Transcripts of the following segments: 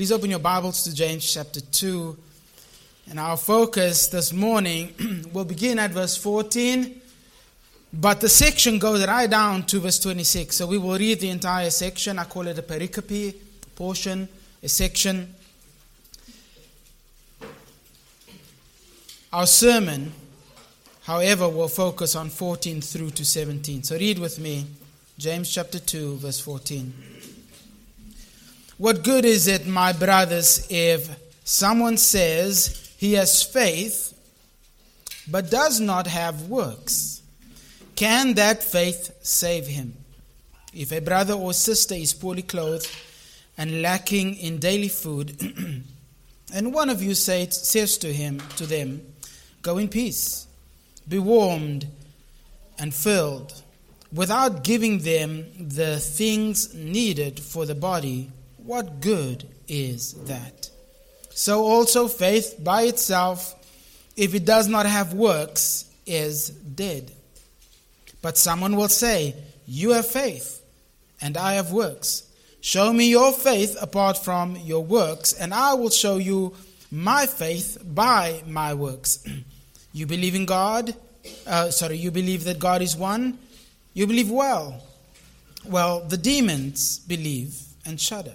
Please open your Bibles to James chapter 2. And our focus this morning will begin at verse 14, but the section goes right down to verse 26. So we will read the entire section. I call it a pericope portion, a section. Our sermon, however, will focus on 14 through to 17. So read with me James chapter 2, verse 14. What good is it, my brothers, if someone says he has faith but does not have works? Can that faith save him? If a brother or sister is poorly clothed and lacking in daily food, and one of you say, says to him, to them, Go in peace, be warmed and filled, without giving them the things needed for the body, what good is that? So also faith by itself, if it does not have works, is dead. But someone will say, You have faith, and I have works. Show me your faith apart from your works, and I will show you my faith by my works. you believe in God? Uh, sorry, you believe that God is one? You believe well. Well, the demons believe and shudder.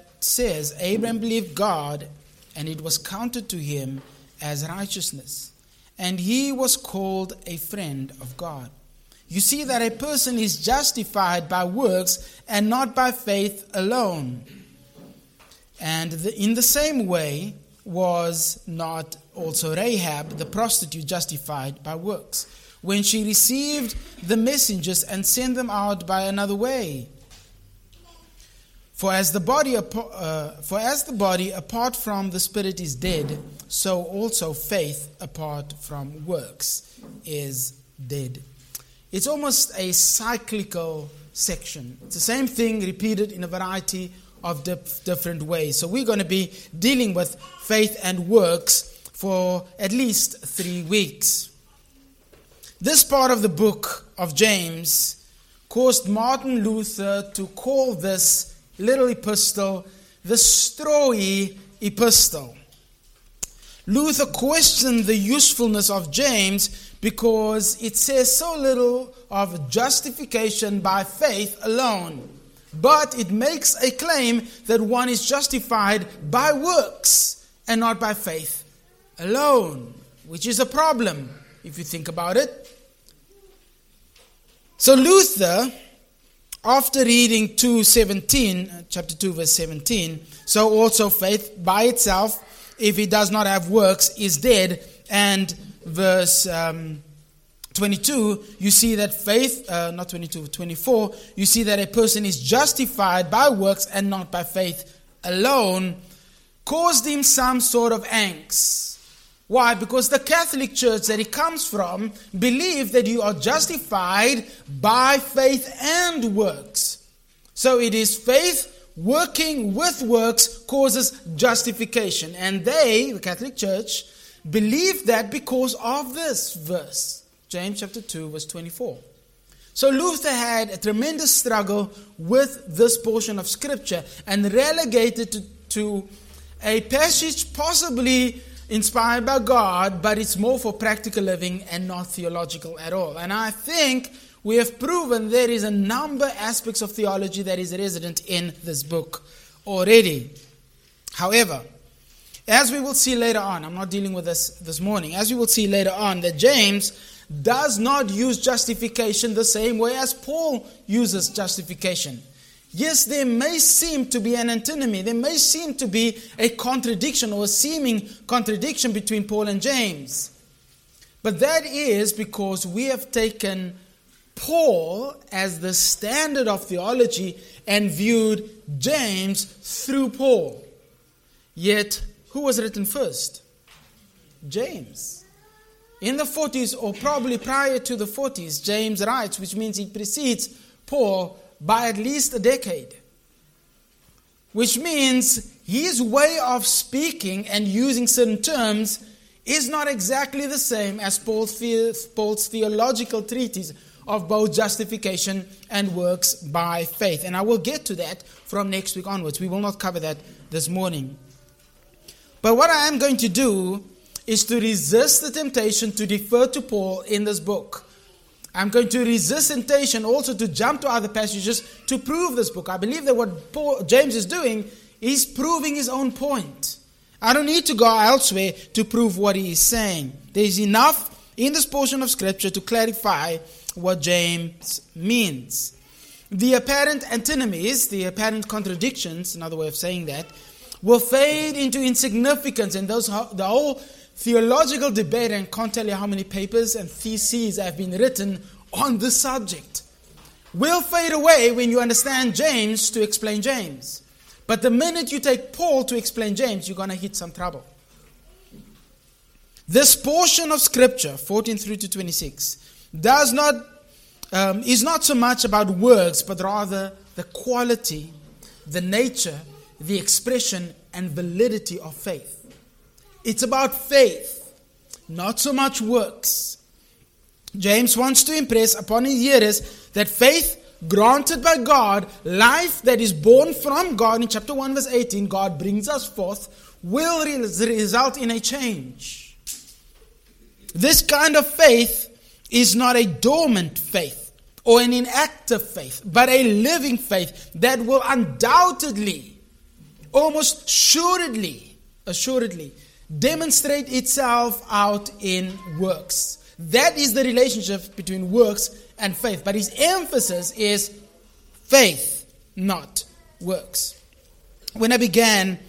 says, Abraham believed God, and it was counted to him as righteousness. And he was called a friend of God. You see that a person is justified by works and not by faith alone. And the, in the same way, was not also Rahab, the prostitute, justified by works when she received the messengers and sent them out by another way? For as the body, uh, for as the body apart from the spirit is dead, so also faith apart from works is dead. It's almost a cyclical section. It's the same thing repeated in a variety of dif- different ways. So we're going to be dealing with faith and works for at least three weeks. This part of the book of James caused Martin Luther to call this little epistle, the strawy epistle. Luther questioned the usefulness of James because it says so little of justification by faith alone. But it makes a claim that one is justified by works and not by faith alone, which is a problem if you think about it. So Luther after reading 2:17, uh, chapter 2 verse 17, so also faith by itself, if it does not have works, is dead. And verse um, 22, you see that faith, uh, not 22, 24, you see that a person is justified by works and not by faith alone, caused him some sort of angst. Why? Because the Catholic Church that he comes from believe that you are justified by faith and works. So it is faith working with works causes justification. And they, the Catholic Church, believe that because of this verse. James chapter 2, verse 24. So Luther had a tremendous struggle with this portion of Scripture and relegated to, to a passage possibly inspired by God, but it's more for practical living and not theological at all. And I think we have proven there is a number aspects of theology that is resident in this book already. However, as we will see later on, I'm not dealing with this this morning, as we will see later on, that James does not use justification the same way as Paul uses justification. Yes, there may seem to be an antinomy, there may seem to be a contradiction or a seeming contradiction between Paul and James. But that is because we have taken Paul as the standard of theology and viewed James through Paul. Yet, who was written first? James. In the 40s, or probably prior to the 40s, James writes, which means he precedes Paul by at least a decade. Which means his way of speaking and using certain terms is not exactly the same as Paul's, Paul's theological treatise of both justification and works by faith. And I will get to that from next week onwards. We will not cover that this morning. But what I am going to do is to resist the temptation to defer to Paul in this book. I'm going to resist temptation also to jump to other passages to prove this book. I believe that what Paul, James is doing is proving his own point. I don't need to go elsewhere to prove what he is saying. There is enough in this portion of Scripture to clarify what James means. The apparent antinomies, the apparent contradictions, another way of saying that, will fade into insignificance, and those the whole theological debate, and can't tell you how many papers and theses have been written on this subject, will fade away when you understand James to explain James. But the minute you take Paul to explain James, you're going to hit some trouble. This portion of Scripture, 14 through to 26, does not um, is not so much about works, but rather the quality, the nature, the expression, and validity of faith. It's about faith, not so much works. James wants to impress upon his hearers that faith granted by God, life that is born from God, in chapter 1, verse 18, God brings us forth, will result in a change. This kind of faith is not a dormant faith or an inactive faith, but a living faith that will undoubtedly, almost assuredly, assuredly, demonstrate itself out in works. That is the relationship between works and faith. But his emphasis is faith, not works. When I began,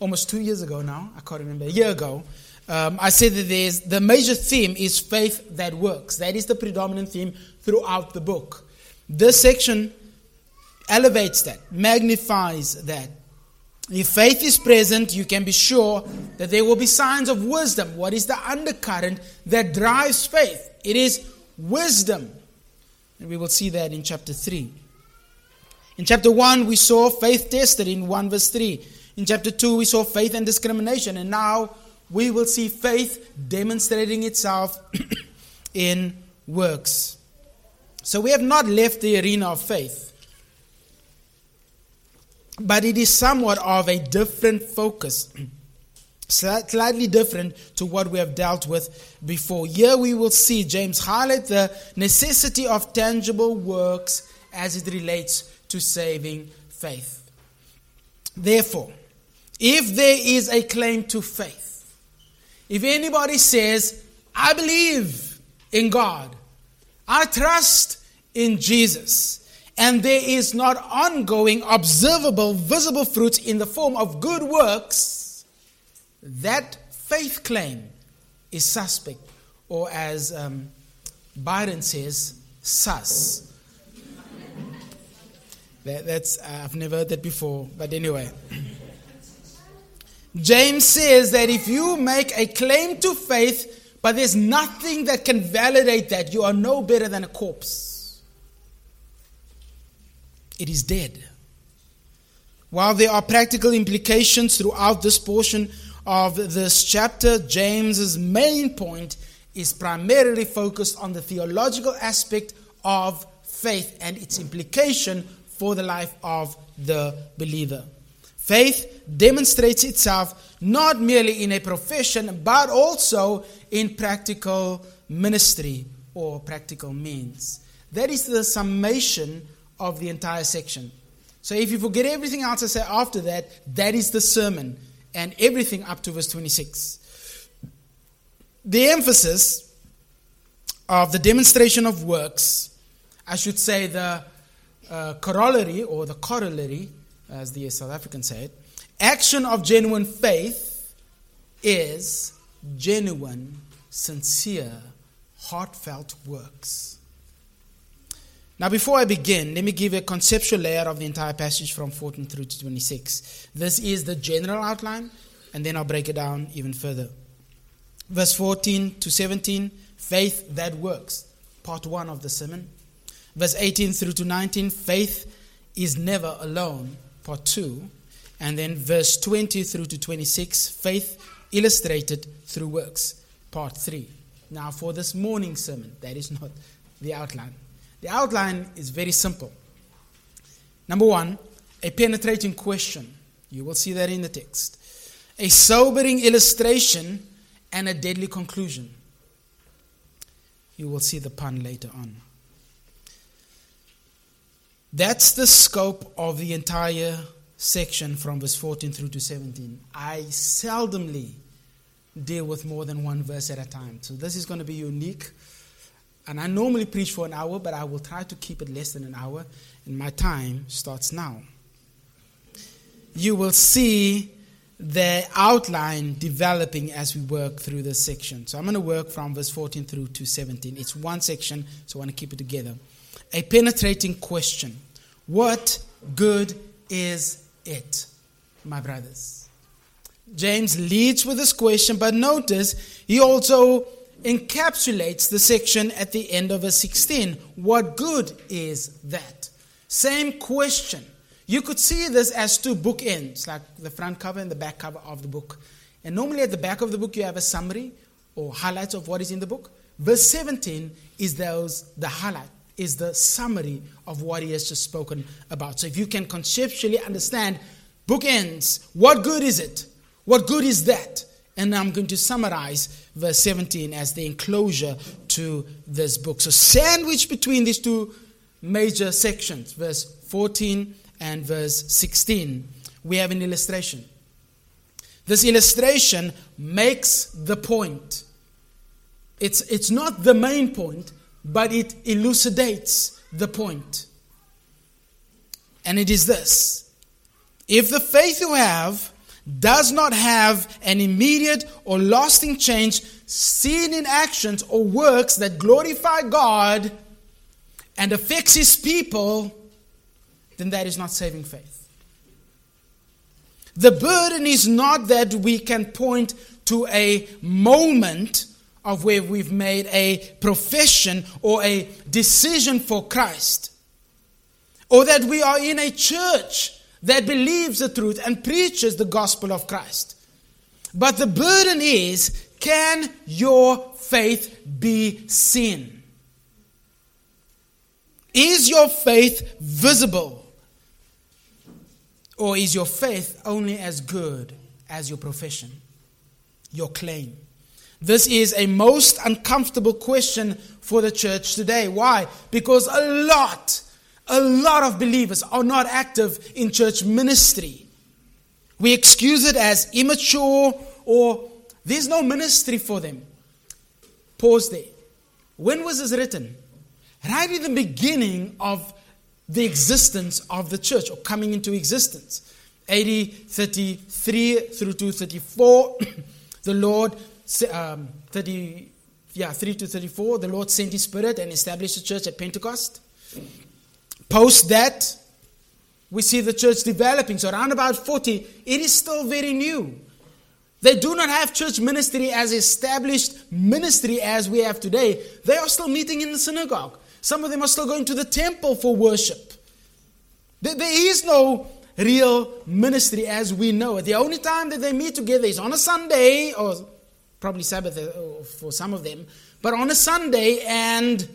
almost two years ago now, I can't remember, a year ago, um, I said that there's, the major theme is faith that works. That is the predominant theme throughout the book. This section elevates that, magnifies that. If faith is present, you can be sure that there will be signs of wisdom. What is the undercurrent that drives faith? It is wisdom. And we will see that in chapter 3. In chapter 1, we saw faith tested in 1 verse 3. In chapter 2, we saw faith and discrimination. And now we will see faith demonstrating itself in works. So we have not left the arena of faith but it is somewhat of a different focus. Slightly different to what we have dealt with before. Here we will see James highlight the necessity of tangible works as it relates to saving faith. Therefore, if there is a claim to faith, if anybody says, I believe in God, I trust in Jesus, and there is not ongoing, observable, visible fruits in the form of good works, that faith claim is suspect, or as um, Byron says, sus. that, that's, uh, I've never heard that before, but anyway. James says that if you make a claim to faith, but there's nothing that can validate that, you are no better than a corpse it is dead. While there are practical implications throughout this portion of this chapter, James's main point is primarily focused on the theological aspect of faith and its implication for the life of the believer. Faith demonstrates itself not merely in a profession, but also in practical ministry or practical means. That is the summation of the entire section. So if you forget everything else I say after that, that is the sermon and everything up to verse 26. The emphasis of the demonstration of works, I should say the uh, corollary or the corollary, as the South Africans say it, action of genuine faith is genuine, sincere, heartfelt works. Now, before I begin, let me give a conceptual layer of the entire passage from 14 through to 26. This is the general outline, and then I'll break it down even further. Verse 14 to 17, faith that works, part one of the sermon. Verse 18 through to 19, faith is never alone, part two. And then verse 20 through to 26, faith illustrated through works, part three. Now, for this morning sermon, that is not the outline. The outline is very simple. Number one, a penetrating question. You will see that in the text. A sobering illustration and a deadly conclusion. You will see the pun later on. That's the scope of the entire section from verse 14 through to 17. I seldomly deal with more than one verse at a time. So this is going to be unique. And I normally preach for an hour, but I will try to keep it less than an hour. And my time starts now. You will see the outline developing as we work through this section. So I'm going to work from verse 14 through to 17. It's one section, so I want to keep it together. A penetrating question What good is it, my brothers? James leads with this question, but notice he also encapsulates the section at the end of verse 16. What good is that? Same question. You could see this as two bookends, like the front cover and the back cover of the book. And normally at the back of the book, you have a summary or highlights of what is in the book. Verse 17 is those the highlight, is the summary of what he has just spoken about. So if you can conceptually understand bookends, what good is it? What good is that? And I'm going to summarize verse 17 as the enclosure to this book. So, sandwiched between these two major sections, verse 14 and verse 16, we have an illustration. This illustration makes the point. It's, it's not the main point, but it elucidates the point. And it is this If the faith you have does not have an immediate or lasting change seen in actions or works that glorify God and affects his people, then that is not saving faith. The burden is not that we can point to a moment of where we've made a profession or a decision for Christ, or that we are in a church that believes the truth and preaches the gospel of Christ. But the burden is can your faith be seen? Is your faith visible? Or is your faith only as good as your profession, your claim? This is a most uncomfortable question for the church today. Why? Because a lot a lot of believers are not active in church ministry. We excuse it as immature or there's no ministry for them. Pause there. When was this written? Right in the beginning of the existence of the church or coming into existence. AD 33 through to 34, the Lord, um, 30, yeah, 3 to 34, the Lord sent his spirit and established the church at Pentecost. Post that, we see the church developing. So, around about 40, it is still very new. They do not have church ministry as established ministry as we have today. They are still meeting in the synagogue. Some of them are still going to the temple for worship. There is no real ministry as we know it. The only time that they meet together is on a Sunday, or probably Sabbath uh, for some of them, but on a Sunday and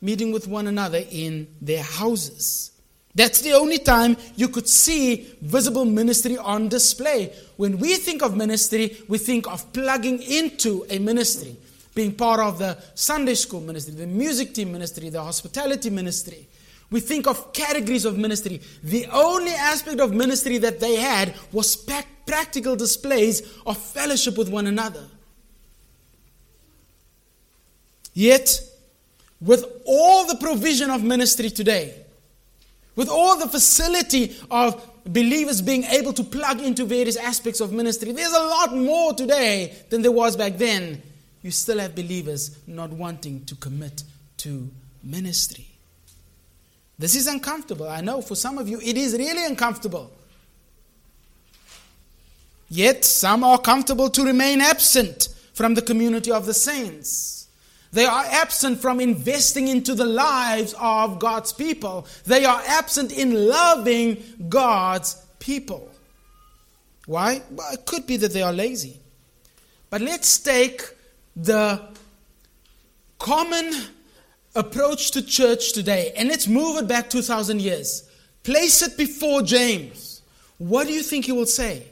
meeting with one another in their houses. That's the only time you could see visible ministry on display. When we think of ministry, we think of plugging into a ministry, being part of the Sunday school ministry, the music team ministry, the hospitality ministry. We think of categories of ministry. The only aspect of ministry that they had was practical displays of fellowship with one another. Yet, with all the provision of ministry today, with all the facility of believers being able to plug into various aspects of ministry, there's a lot more today than there was back then. You still have believers not wanting to commit to ministry. This is uncomfortable. I know for some of you it is really uncomfortable. Yet some are comfortable to remain absent from the community of the saints. They are absent from investing into the lives of God's people. They are absent in loving God's people. Why? Well, it could be that they are lazy. But let's take the common approach to church today and let's move it back 2,000 years. Place it before James. What do you think he will say?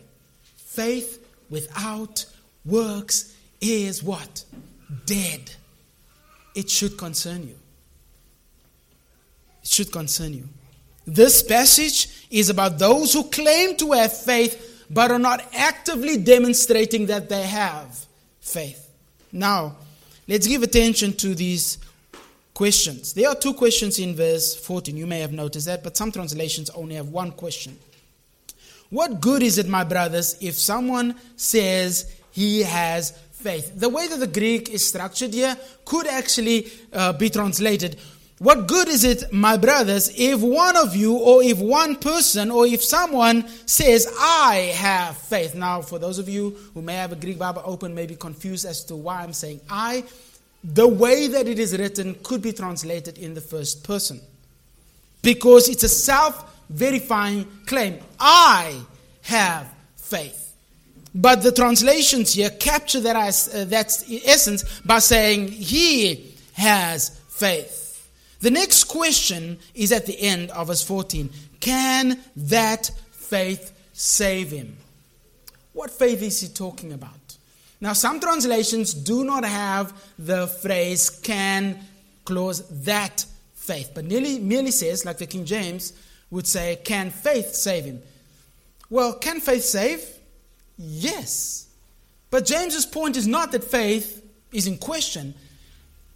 Faith without works is what? Dead. It should concern you. It should concern you. This passage is about those who claim to have faith but are not actively demonstrating that they have faith. Now, let's give attention to these questions. There are two questions in verse 14. You may have noticed that, but some translations only have one question. What good is it, my brothers, if someone says he has faith? The way that the Greek is structured here could actually uh, be translated what good is it, my brothers, if one of you, or if one person, or if someone says, I have faith? Now, for those of you who may have a Greek Bible open, may be confused as to why I'm saying I, the way that it is written could be translated in the first person. Because it's a self verifying claim. I have faith. But the translations here capture that uh, essence by saying he has faith. The next question is at the end of verse 14. Can that faith save him? What faith is he talking about? Now, some translations do not have the phrase can close that faith, but merely, merely says, like the King James would say, can faith save him? Well, can faith save? Yes. But James's point is not that faith is in question.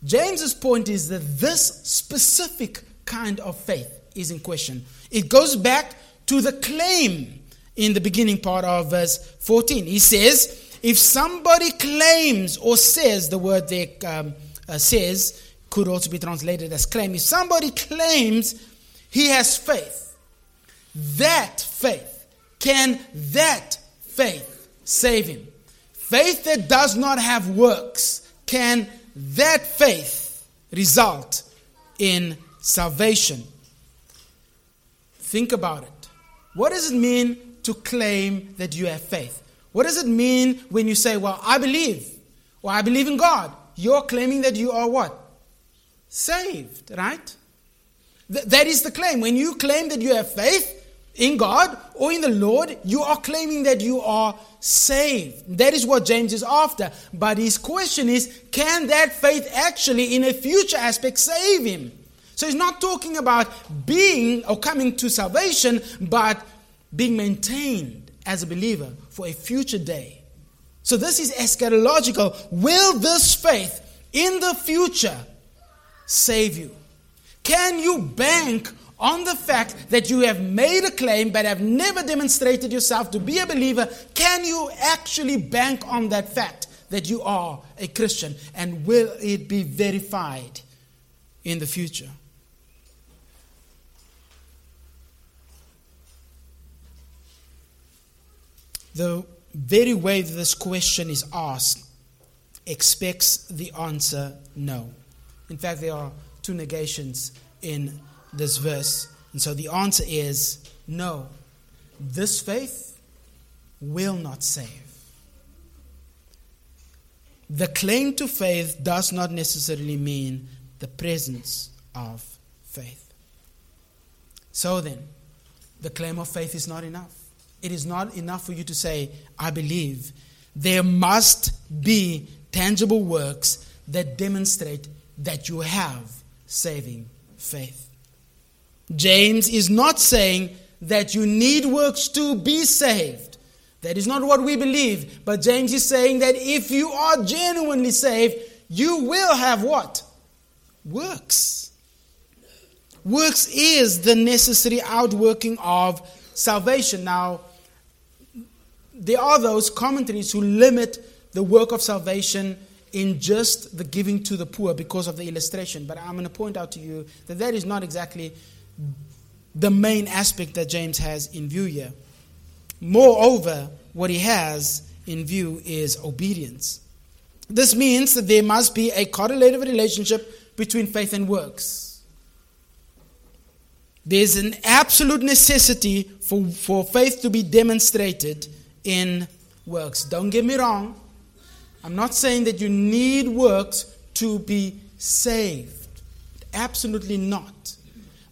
James's point is that this specific kind of faith is in question. It goes back to the claim in the beginning part of verse 14. He says, if somebody claims or says, the word there um, uh, says could also be translated as claim. If somebody claims he has faith, that faith, can that faith him? Faith that does not have works, can that faith result in salvation. Think about it. What does it mean to claim that you have faith? What does it mean when you say, Well, I believe, or I believe in God? You're claiming that you are what? Saved, right? Th- that is the claim. When you claim that you have faith in God or in the Lord, you are claiming that you are saved. That is what James is after. But his question is can that faith actually, in a future aspect, save him? So he's not talking about being or coming to salvation, but being maintained as a believer for a future day. So this is eschatological. Will this faith in the future save you? Can you bank on the fact that you have made a claim but have never demonstrated yourself to be a believer, can you actually bank on that fact that you are a Christian? And will it be verified in the future? The very way this question is asked expects the answer no. In fact, there are two negations in this verse. And so the answer is no. This faith will not save. The claim to faith does not necessarily mean the presence of faith. So then, the claim of faith is not enough. It is not enough for you to say, I believe. There must be tangible works that demonstrate that you have saving faith. James is not saying that you need works to be saved. That is not what we believe. But James is saying that if you are genuinely saved, you will have what? Works. Works is the necessary outworking of salvation. Now, there are those commentaries who limit the work of salvation in just the giving to the poor because of the illustration. But I'm going to point out to you that that is not exactly the main aspect that James has in view here. Moreover, what he has in view is obedience. This means that there must be a correlative relationship between faith and works. There's an absolute necessity for, for faith to be demonstrated in works. Don't get me wrong. I'm not saying that you need works to be saved. Absolutely not.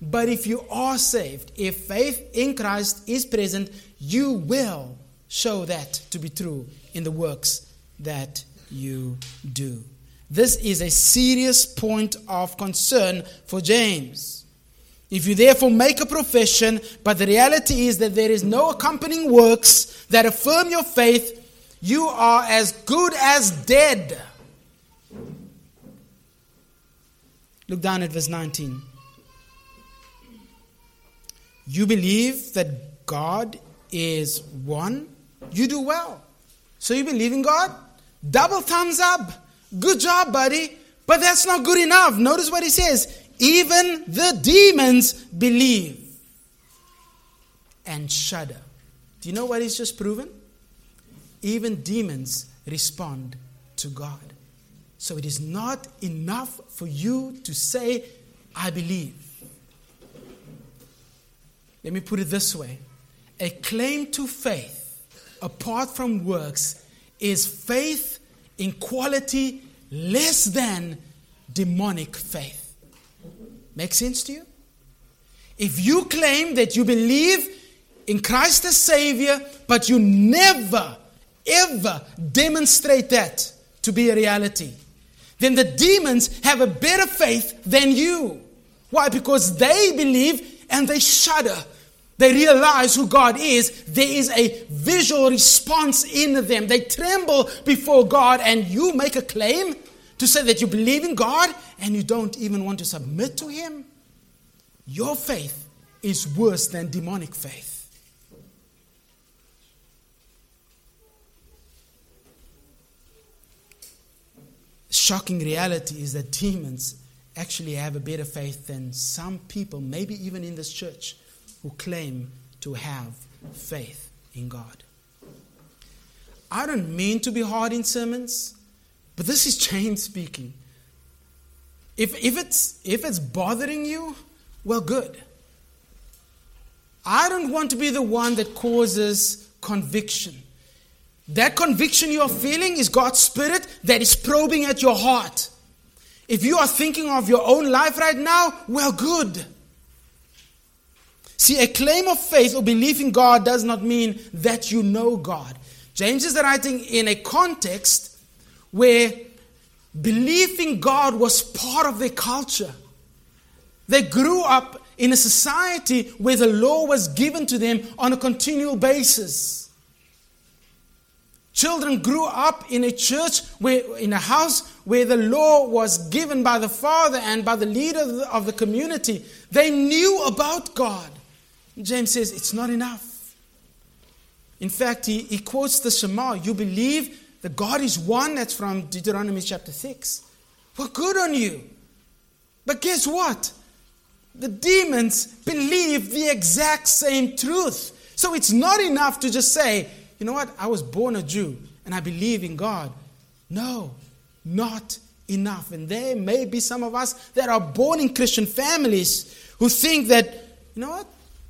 But if you are saved, if faith in Christ is present, you will show that to be true in the works that you do. This is a serious point of concern for James. If you therefore make a profession, but the reality is that there is no accompanying works that affirm your faith, you are as good as dead. Look down at verse 19. You believe that God is one, you do well. So you believe in God? Double thumbs up. Good job, buddy. But that's not good enough. Notice what he says. Even the demons believe and shudder. Do you know what he's just proven? Even demons respond to God. So it is not enough for you to say, I believe. Let me put it this way a claim to faith apart from works is faith in quality less than demonic faith. Make sense to you? If you claim that you believe in Christ as Savior, but you never, ever demonstrate that to be a reality, then the demons have a better faith than you. Why? Because they believe and they shudder they realize who God is. There is a visual response in them. They tremble before God, and you make a claim to say that you believe in God and you don't even want to submit to Him. Your faith is worse than demonic faith. Shocking reality is that demons actually have a better faith than some people, maybe even in this church who claim to have faith in God. I don't mean to be hard in sermons, but this is James speaking. If, if, it's, if it's bothering you, well, good. I don't want to be the one that causes conviction. That conviction you are feeling is God's Spirit that is probing at your heart. If you are thinking of your own life right now, well, good. See, a claim of faith or belief in God does not mean that you know God. James is writing in a context where belief in God was part of their culture. They grew up in a society where the law was given to them on a continual basis. Children grew up in a church, where, in a house where the law was given by the father and by the leader of the community. They knew about God. James says it's not enough. In fact, he, he quotes the Shema You believe that God is one. That's from Deuteronomy chapter 6. Well, good on you. But guess what? The demons believe the exact same truth. So it's not enough to just say, you know what, I was born a Jew and I believe in God. No, not enough. And there may be some of us that are born in Christian families who think that, you know what,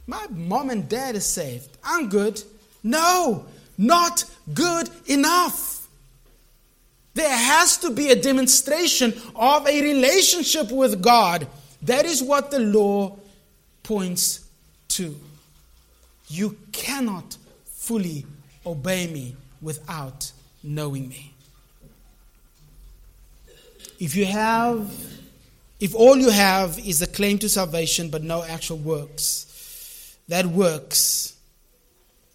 my mom and dad is saved. I'm good. No, not good enough. There has to be a demonstration of a relationship with God. That is what the law points to. You cannot fully obey me without knowing me. If you have, if all you have is a claim to salvation but no actual works, that works,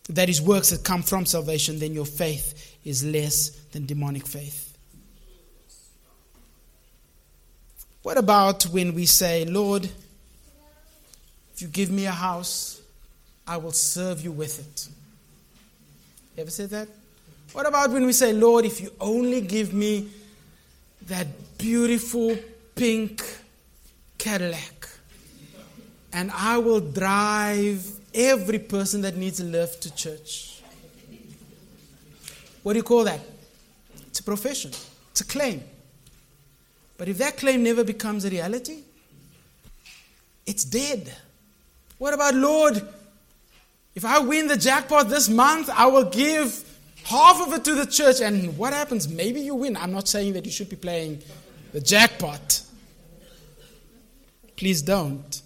that is works that come from salvation, then your faith is less than demonic faith. What about when we say, Lord, if you give me a house, I will serve you with it? You ever said that? What about when we say, Lord, if you only give me that beautiful pink Cadillac, and I will drive every person that needs a lift to church. What do you call that? It's a profession, it's a claim. But if that claim never becomes a reality, it's dead. What about, Lord, if I win the jackpot this month, I will give half of it to the church. And what happens? Maybe you win. I'm not saying that you should be playing the jackpot. Please don't.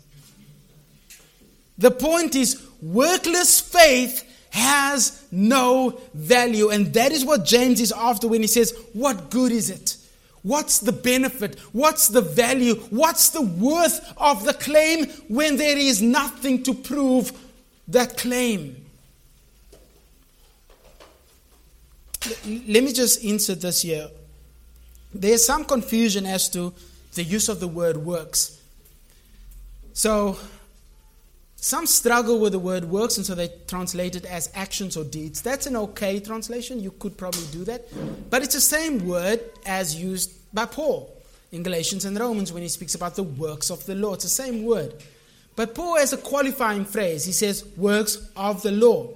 The point is, workless faith has no value. And that is what James is after when he says, What good is it? What's the benefit? What's the value? What's the worth of the claim when there is nothing to prove that claim? Let me just insert this here. There's some confusion as to the use of the word works. So, some struggle with the word works, and so they translate it as actions or deeds. That's an okay translation. You could probably do that. But it's the same word as used by Paul in Galatians and Romans when he speaks about the works of the law. It's the same word. But Paul has a qualifying phrase. He says, works of the law.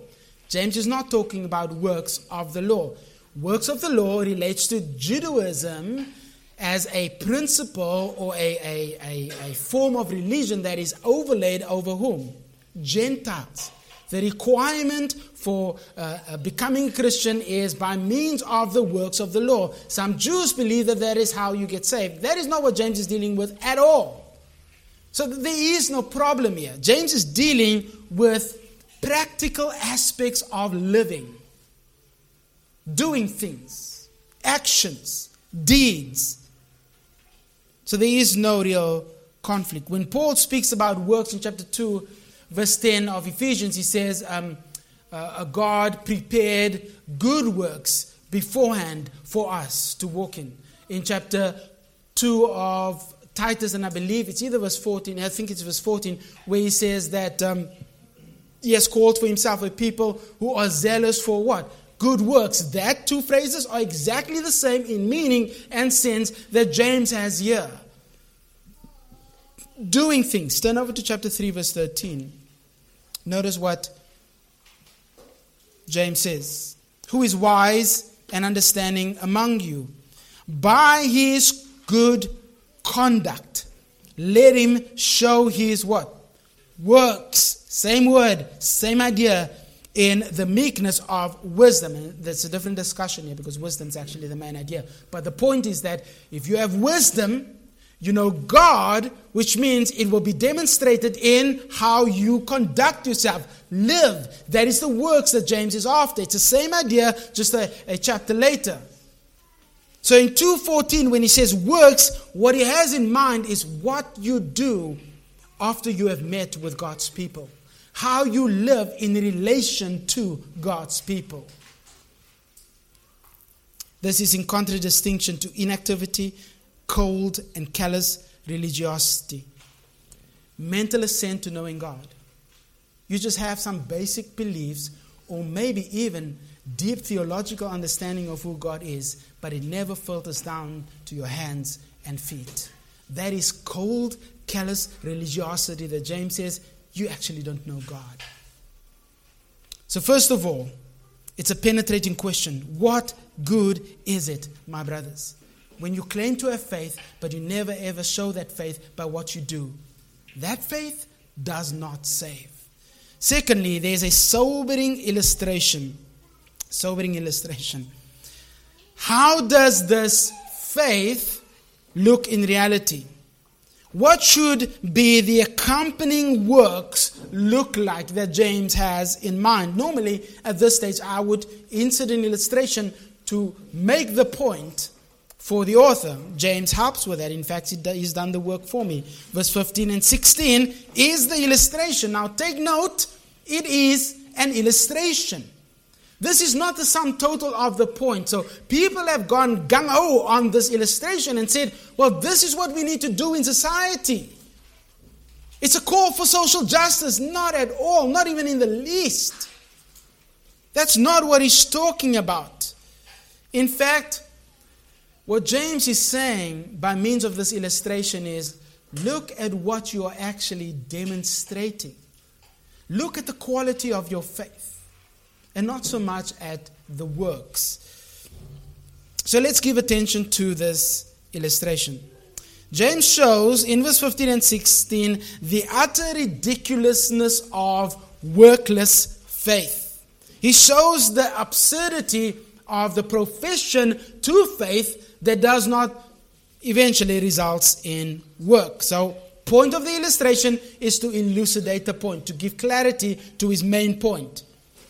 James is not talking about works of the law. Works of the law relates to Judaism as a principle or a, a, a, a form of religion that is overlaid over whom? Gentiles. The requirement for uh, uh, becoming a Christian is by means of the works of the law. Some Jews believe that that is how you get saved. That is not what James is dealing with at all. So there is no problem here. James is dealing with practical aspects of living, doing things, actions, deeds. So there is no real conflict. When Paul speaks about works in chapter 2, verse 10 of Ephesians, he says, um, uh, God prepared good works beforehand for us to walk in. In chapter 2 of Titus, and I believe it's either verse 14, I think it's verse 14, where he says that um, he has called for himself a people who are zealous for what? Good works. That two phrases are exactly the same in meaning and sense that James has here. Doing things. Turn over to chapter 3, verse 13. Notice what James says Who is wise and understanding among you? By his good conduct, let him show his what? Works. Same word, same idea in the meekness of wisdom. And that's a different discussion here because wisdom is actually the main idea. But the point is that if you have wisdom, you know God, which means it will be demonstrated in how you conduct yourself, live. That is the works that James is after. It's the same idea, just a, a chapter later. So in 2:14, when he says works, what he has in mind is what you do after you have met with God's people, how you live in relation to God's people. This is in contradistinction to inactivity, cold and callous religiosity, mental assent to knowing God. You just have some basic beliefs or maybe even deep theological understanding of who God is, but it never filters down to your hands and feet. That is cold, callous religiosity that James says you actually don't know God. So, first of all, it's a penetrating question. What good is it, my brothers? When you claim to have faith, but you never ever show that faith by what you do, that faith does not save. Secondly, there's a sobering illustration. Sobering illustration. How does this faith look in reality? What should be the accompanying works look like that James has in mind? Normally, at this stage, I would insert an illustration to make the point for the author. James helps with that. In fact, he's done the work for me. Verse 15 and 16 is the illustration. Now, take note, it is an illustration. This is not the sum total of the point. So, people have gone gung ho on this illustration and said, well, this is what we need to do in society. It's a call for social justice. Not at all, not even in the least. That's not what he's talking about. In fact, what James is saying by means of this illustration is Look at what you are actually demonstrating. Look at the quality of your faith and not so much at the works. So let's give attention to this illustration. James shows in verse 15 and 16 the utter ridiculousness of workless faith. He shows the absurdity of the profession to faith that does not eventually results in work. So point of the illustration is to elucidate the point, to give clarity to his main point.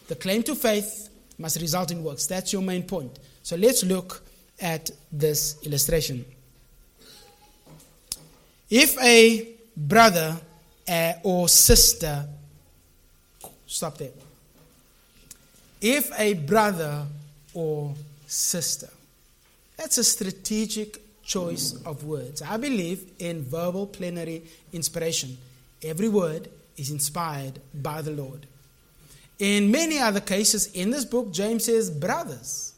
The claim to faith must result in works. That's your main point. So let's look at this illustration. If a brother uh, or sister, stop there. If a brother or sister, that's a strategic choice of words. I believe in verbal plenary inspiration. Every word is inspired by the Lord. In many other cases in this book, James says, brothers,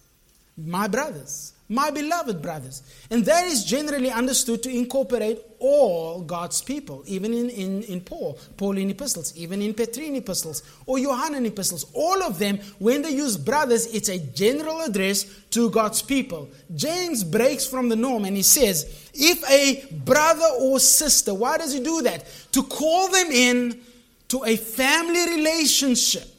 my brothers my beloved brothers. And that is generally understood to incorporate all God's people, even in, in, in Paul, Pauline epistles, even in Petrine epistles, or Johannine epistles. All of them, when they use brothers, it's a general address to God's people. James breaks from the norm and he says, if a brother or sister, why does he do that? To call them in to a family relationship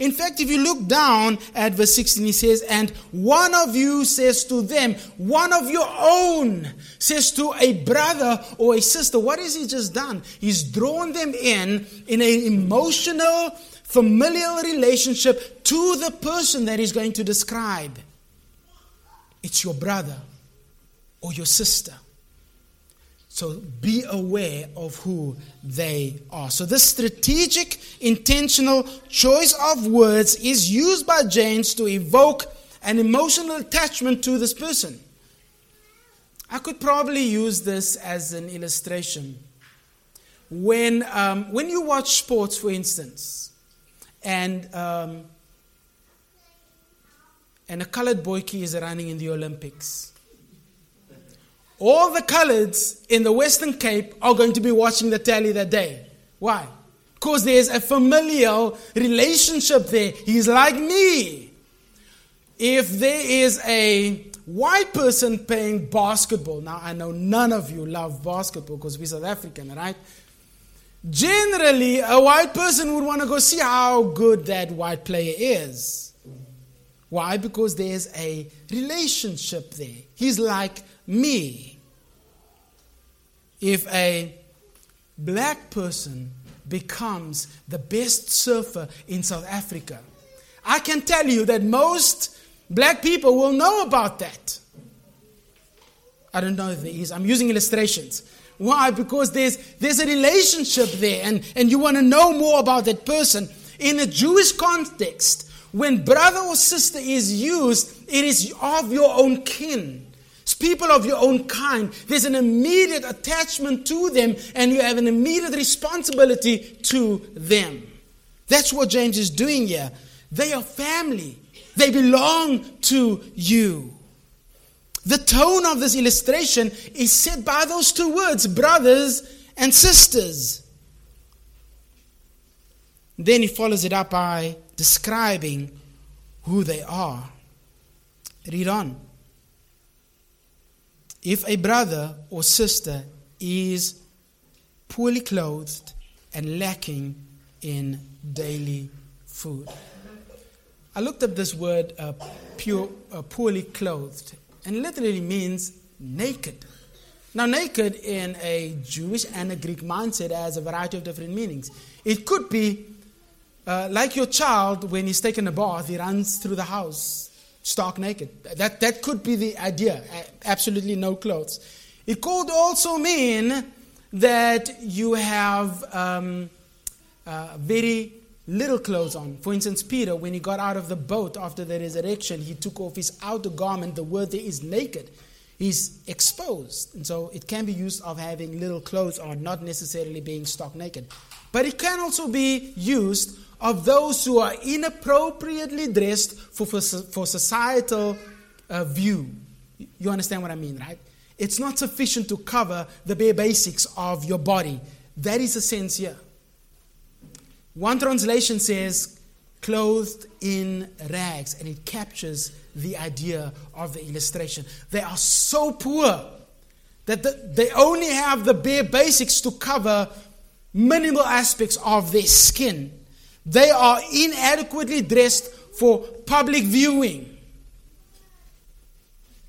in fact, if you look down at verse 16, he says, And one of you says to them, one of your own says to a brother or a sister, what has he just done? He's drawn them in in an emotional, familial relationship to the person that he's going to describe. It's your brother or your sister. So be aware of who they are. So, this strategic, intentional choice of words is used by James to evoke an emotional attachment to this person. I could probably use this as an illustration. When, um, when you watch sports, for instance, and, um, and a colored boyki is running in the Olympics all the coloreds in the Western Cape are going to be watching the tally that day. Why? Because there's a familial relationship there. He's like me. If there is a white person playing basketball, now I know none of you love basketball because we're South African, right? Generally, a white person would want to go see how good that white player is. Why? Because there's a relationship there. He's like me. If a black person becomes the best surfer in South Africa, I can tell you that most black people will know about that. I don't know if there is. I'm using illustrations. Why? Because there's, there's a relationship there, and, and you want to know more about that person. In a Jewish context, when brother or sister is used, it is of your own kin. It's people of your own kind. There's an immediate attachment to them, and you have an immediate responsibility to them. That's what James is doing here. They are family, they belong to you. The tone of this illustration is set by those two words, brothers and sisters. Then he follows it up by describing who they are. Read on. If a brother or sister is poorly clothed and lacking in daily food. I looked up this word uh, pure, uh, poorly clothed, and literally means naked. Now, naked in a Jewish and a Greek mindset has a variety of different meanings. It could be uh, like your child when he's taken a bath, he runs through the house stark naked. That, that could be the idea. Absolutely no clothes. It could also mean that you have um, uh, very little clothes on. For instance, Peter, when he got out of the boat after the resurrection, he took off his outer garment. The word there is naked. He's exposed. And so it can be used of having little clothes on, not necessarily being stark naked. But it can also be used of those who are inappropriately dressed for, for, for societal uh, view. You understand what I mean, right? it's not sufficient to cover the bare basics of your body. That is the sense here. One translation says, clothed in rags, and it captures the idea of the illustration. They are so poor that the, they only have the bare basics to cover minimal aspects of their skin. They are inadequately dressed for public viewing.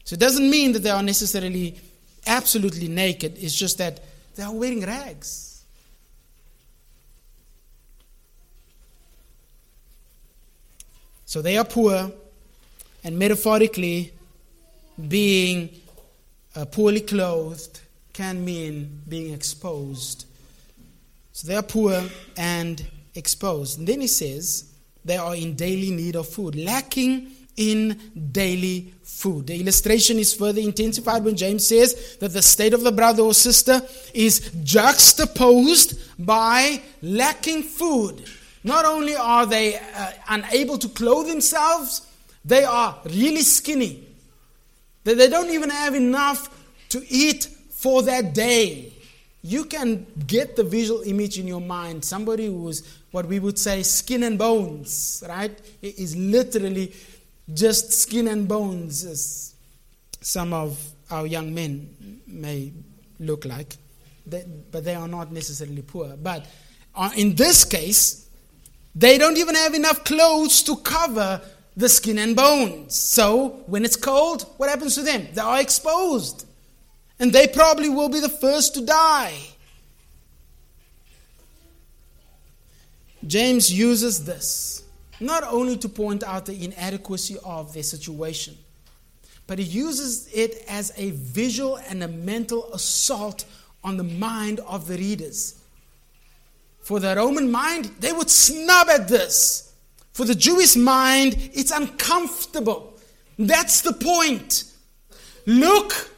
So it doesn't mean that they are necessarily absolutely naked, it's just that they are wearing rags. So they are poor, and metaphorically, being uh, poorly clothed can mean being exposed. So they are poor and exposed. And then he says they are in daily need of food, lacking in daily food. The illustration is further intensified when James says that the state of the brother or sister is juxtaposed by lacking food. Not only are they uh, unable to clothe themselves, they are really skinny. They, they don't even have enough to eat for that day. You can get the visual image in your mind. Somebody who is what we would say skin and bones, right? It is literally just skin and bones, as some of our young men may look like. They, but they are not necessarily poor. But uh, in this case, they don't even have enough clothes to cover the skin and bones. So when it's cold, what happens to them? They are exposed. And they probably will be the first to die. James uses this not only to point out the inadequacy of their situation, but he uses it as a visual and a mental assault on the mind of the readers. For the Roman mind, they would snub at this. For the Jewish mind, it's uncomfortable. That's the point. Look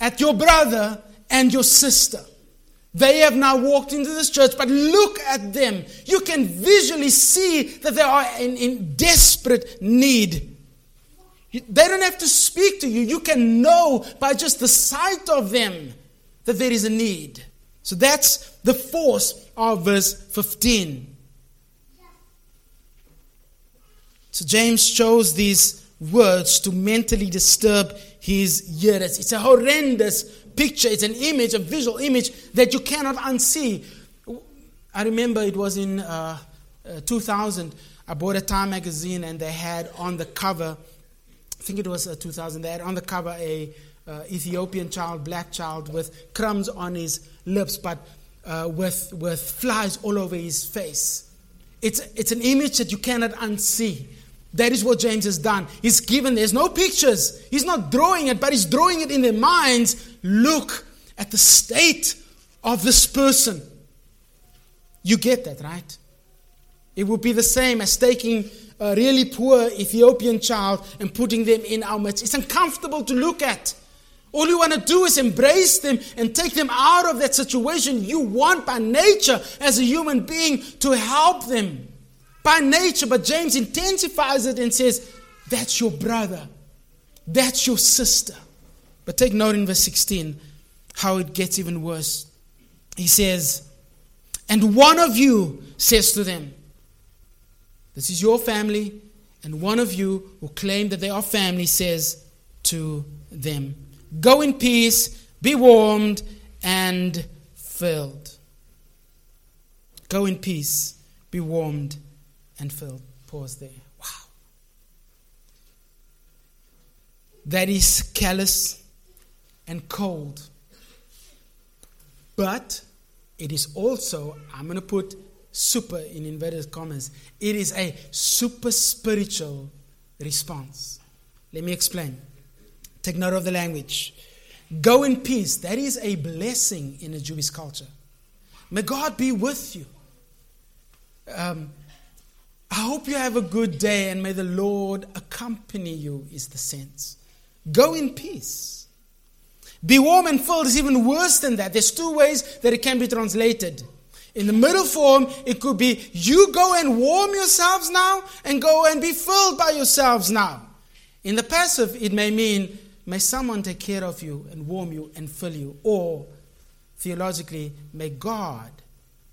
at your brother and your sister. They have now walked into this church, but look at them. You can visually see that they are in, in desperate need. They don't have to speak to you. You can know by just the sight of them that there is a need. So that's the force of verse 15. So James chose these words to mentally disturb his hearers. It's a horrendous picture, it's an image, a visual image that you cannot unsee. I remember it was in uh, uh, 2000. I bought a Time magazine and they had on the cover, I think it was uh, 2000, they had on the cover a uh, Ethiopian child, black child, with crumbs on his lips, but uh, with, with flies all over his face. It's, it's an image that you cannot unsee. That is what James has done. He's given, there's no pictures. He's not drawing it, but he's drawing it in their minds. Look at the state of this person. You get that, right? It would be the same as taking a really poor Ethiopian child and putting them in our midst. It's uncomfortable to look at. All you want to do is embrace them and take them out of that situation. You want, by nature, as a human being, to help them by nature, but James intensifies it and says, That's your brother, that's your sister. But take note in verse 16 how it gets even worse. He says, And one of you says to them, This is your family, and one of you who claim that they are family says to them, Go in peace, be warmed and filled. Go in peace, be warmed and filled. Pause there. Wow. That is callous and cold. But it is also, I'm going to put super in inverted commas, it is a super spiritual response. Let me explain. Take note of the language. Go in peace. That is a blessing in a Jewish culture. May God be with you. Um, I hope you have a good day and may the Lord accompany you, is the sense. Go in peace. Be warm and filled is even worse than that. There's two ways that it can be translated. In the middle form, it could be you go and warm yourselves now and go and be filled by yourselves now. In the passive, it may mean may someone take care of you and warm you and fill you. Or, theologically, may God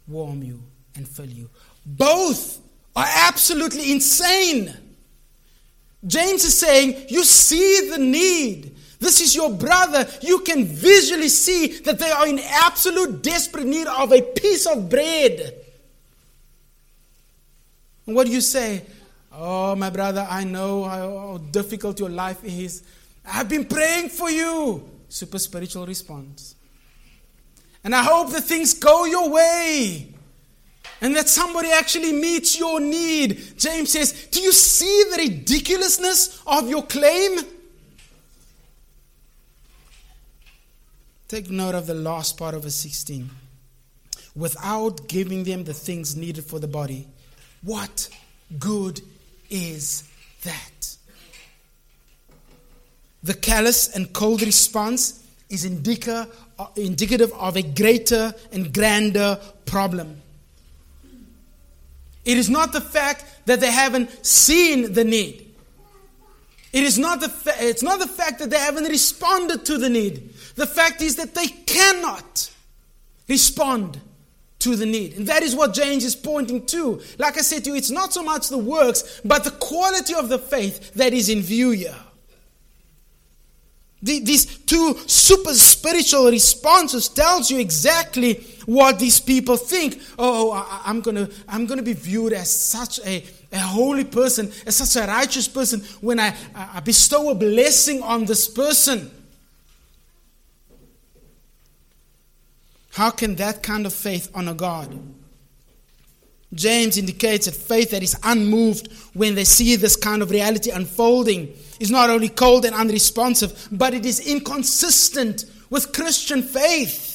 warm you and fill you. Both are absolutely insane. James is saying, You see the need. This is your brother. You can visually see that they are in absolute desperate need of a piece of bread. And what do you say? Oh, my brother, I know how difficult your life is. I've been praying for you. Super spiritual response. And I hope that things go your way and that somebody actually meets your need. James says, Do you see the ridiculousness of your claim? Take note of the last part of verse 16. Without giving them the things needed for the body, what good is that? The callous and cold response is uh, indicative of a greater and grander problem. It is not the fact that they haven't seen the need. It is not the fa- it's not the fact that they haven't responded to the need. The fact is that they cannot respond to the need. And that is what James is pointing to. Like I said to you, it's not so much the works, but the quality of the faith that is in view here. These two super spiritual responses tells you exactly what these people think. Oh, oh I'm gonna, I'm gonna be viewed as such a, a holy person, as such a righteous person when I, I bestow a blessing on this person. How can that kind of faith honor God? James indicates that faith that is unmoved when they see this kind of reality unfolding is not only cold and unresponsive, but it is inconsistent with Christian faith.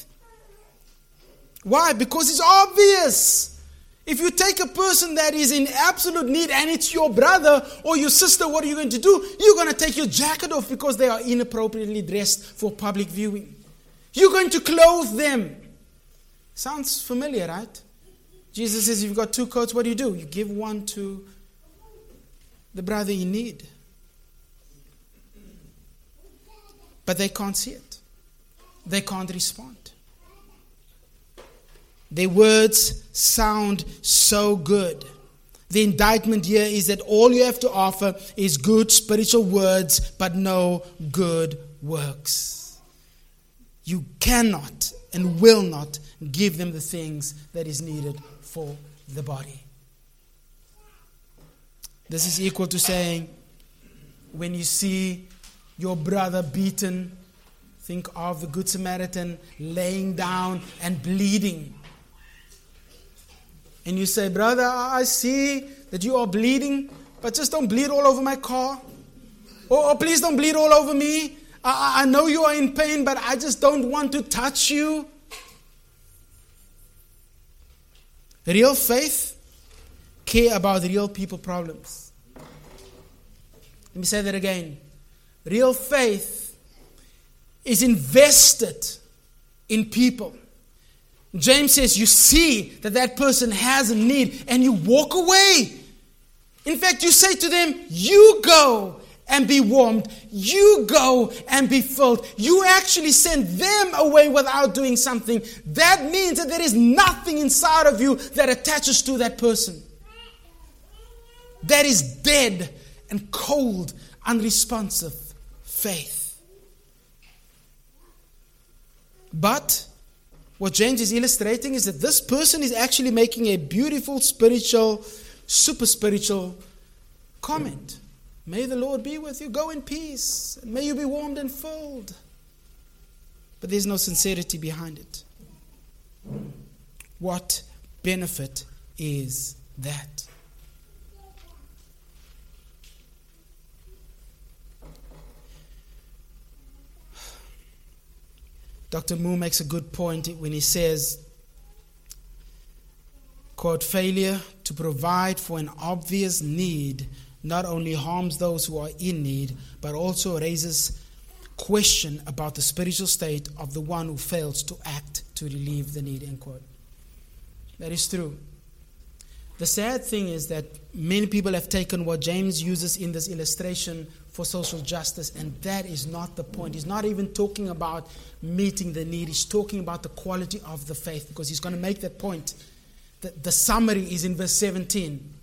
Why? Because it's obvious. If you take a person that is in absolute need and it's your brother or your sister, what are you going to do? You're going to take your jacket off because they are inappropriately dressed for public viewing. You're going to clothe them. Sounds familiar, right? Jesus says, You've got two coats, what do you do? You give one to the brother in need. But they can't see it, they can't respond. Their words sound so good. The indictment here is that all you have to offer is good spiritual words, but no good works. You cannot and will not give them the things that is needed for the body. This is equal to saying, when you see your brother beaten, think of the Good Samaritan laying down and bleeding. And you say, Brother, I see that you are bleeding, but just don't bleed all over my car. Or, or please don't bleed all over me. I, I know you are in pain, but I just don't want to touch you. Real faith care about real people problems. Let me say that again. Real faith is invested in people. James says you see that that person has a need and you walk away. In fact, you say to them, You go and be warmed. You go and be filled. You actually send them away without doing something. That means that there is nothing inside of you that attaches to that person. That is dead and cold, unresponsive faith. But what James is illustrating is that this person is actually making a beautiful spiritual, super spiritual comment. May the Lord be with you. Go in peace. May you be warmed and filled. But there's no sincerity behind it. What benefit is that? Dr. Moo makes a good point when he says, quote, failure to provide for an obvious need not only harms those who are in need, but also raises question about the spiritual state of the one who fails to act to relieve the need. End quote. That is true. The sad thing is that many people have taken what James uses in this illustration for social justice, and that is not the point. He's not even talking about meeting the need, he's talking about the quality of the faith because he's going to make that point. The, the summary is in verse 17.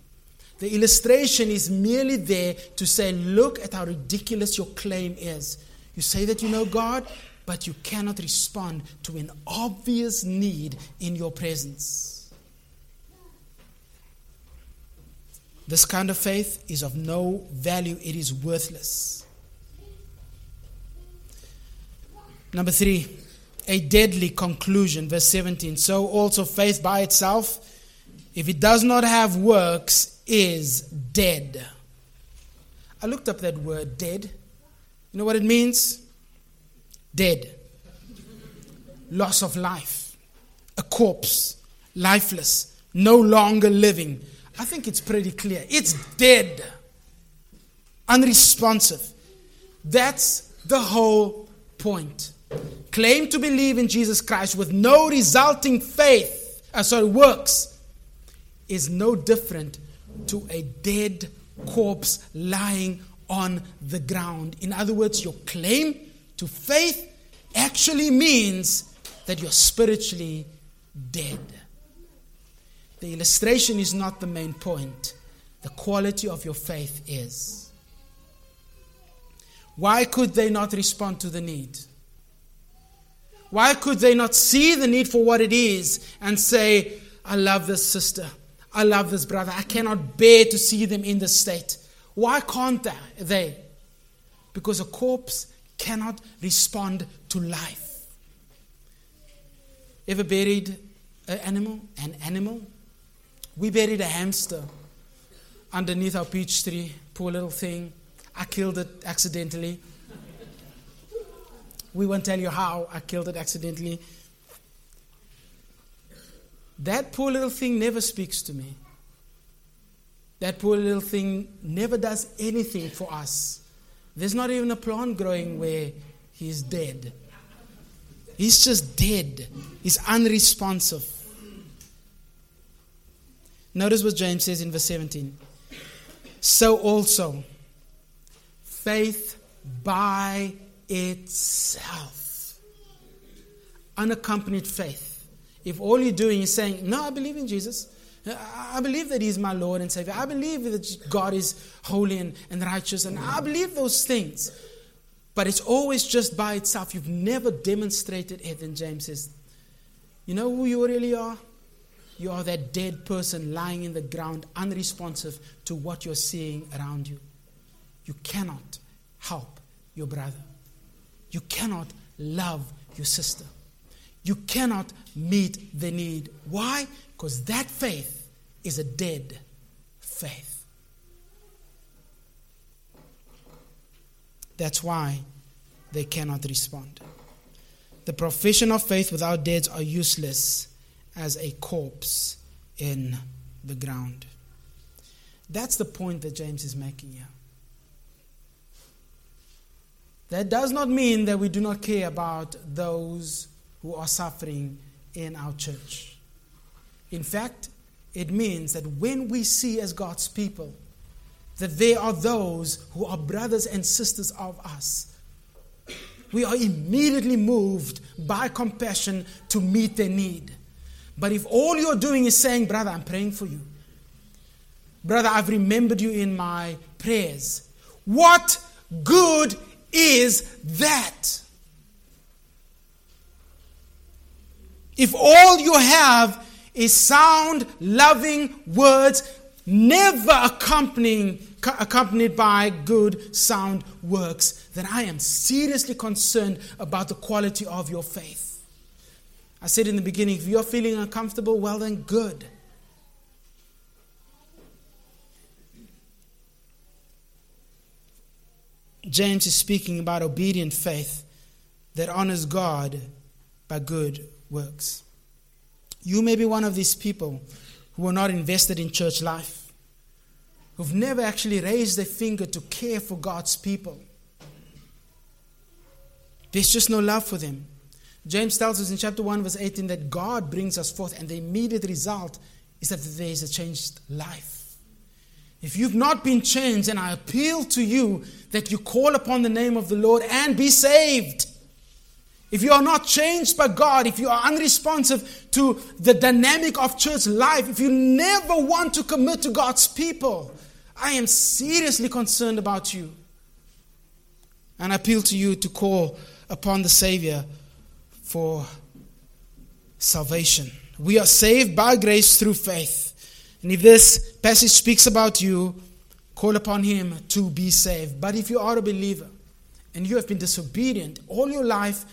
The illustration is merely there to say, look at how ridiculous your claim is. You say that you know God, but you cannot respond to an obvious need in your presence. This kind of faith is of no value, it is worthless. Number three, a deadly conclusion, verse 17. So also faith by itself, if it does not have works, is dead. I looked up that word dead. You know what it means? Dead. Loss of life. A corpse. Lifeless. No longer living. I think it's pretty clear. It's dead. Unresponsive. That's the whole point. Claim to believe in Jesus Christ with no resulting faith, uh, sorry, works, is no different to a dead corpse lying on the ground. In other words, your claim to faith actually means that you're spiritually dead. The illustration is not the main point, the quality of your faith is. Why could they not respond to the need? Why could they not see the need for what it is and say, I love this sister. I love this brother. I cannot bear to see them in this state. Why can't they? Because a corpse cannot respond to life. Ever buried an animal? An animal? We buried a hamster underneath our peach tree. Poor little thing. I killed it accidentally. We won't tell you how I killed it accidentally. That poor little thing never speaks to me. That poor little thing never does anything for us. There's not even a plant growing where he's dead. He's just dead. He's unresponsive. Notice what James says in verse 17. So also, faith by itself, unaccompanied faith if all you're doing is saying, No, I believe in Jesus. I believe that He's my Lord and Savior. I believe that God is holy and, and righteous. And I believe those things. But it's always just by itself. You've never demonstrated it. And James says, You know who you really are? You are that dead person lying in the ground, unresponsive to what you're seeing around you. You cannot help your brother. You cannot love your sister. You cannot meet the need. Why? Because that faith is a dead faith. That's why they cannot respond. The profession of faith without deeds are useless as a corpse in the ground. That's the point that James is making here. That does not mean that we do not care about those who are suffering in our church. In fact, it means that when we see as God's people that there are those who are brothers and sisters of us, we are immediately moved by compassion to meet their need. But if all you're doing is saying, Brother, I'm praying for you, Brother, I've remembered you in my prayers, what good is that? If all you have is sound, loving words, never accompanying, accompanied by good, sound works, then I am seriously concerned about the quality of your faith. I said in the beginning, if you're feeling uncomfortable, well, then good. James is speaking about obedient faith that honors God by good works. You may be one of these people who are not invested in church life, who've never actually raised a finger to care for God's people. There's just no love for them. James tells us in chapter 1, verse 18, that God brings us forth, and the immediate result is that there is a changed life. If you've not been changed, and I appeal to you that you call upon the name of the Lord and be saved. If you are not changed by God, if you are unresponsive to the dynamic of church life, if you never want to commit to God's people, I am seriously concerned about you. And I appeal to you to call upon the Savior for salvation. We are saved by grace through faith. And if this passage speaks about you, call upon Him to be saved. But if you are a believer and you have been disobedient all your life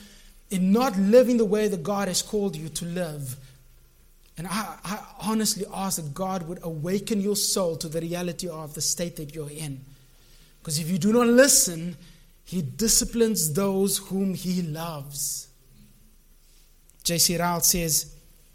in not living the way that God has called you to live, and I, I honestly ask that God would awaken your soul to the reality of the state that you're in. Because if you do not listen, He disciplines those whom He loves. J.C. Ryle says,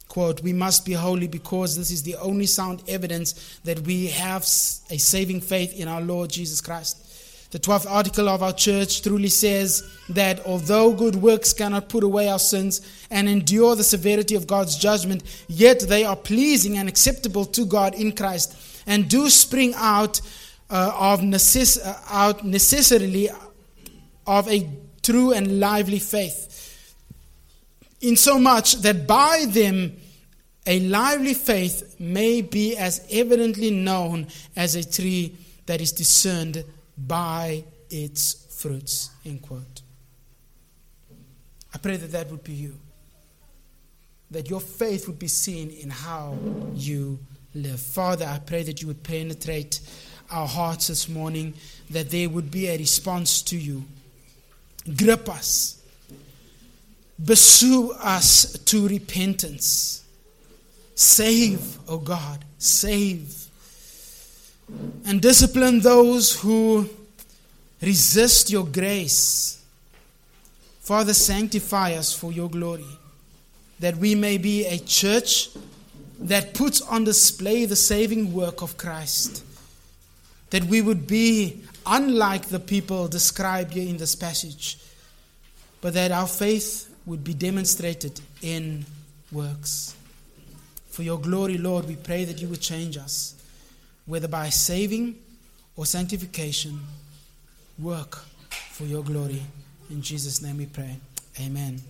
quote, we must be holy because this is the only sound evidence that we have a saving faith in our Lord Jesus Christ. The 12th article of our church truly says that although good works cannot put away our sins and endure the severity of God's judgment, yet they are pleasing and acceptable to God in Christ and do spring out uh, of necess- uh, out necessarily of a true and lively faith. In so much that by them a lively faith may be as evidently known as a tree that is discerned by its fruits. End quote. I pray that that would be you. That your faith would be seen in how you live. Father, I pray that you would penetrate our hearts this morning, that there would be a response to you. Grip us, pursue us to repentance. Save, O oh God, save and discipline those who resist your grace. Father, sanctify us for your glory, that we may be a church that puts on display the saving work of Christ, that we would be unlike the people described here in this passage, but that our faith would be demonstrated in works. For your glory, Lord, we pray that you would change us whether by saving or sanctification, work for your glory. In Jesus' name we pray. Amen.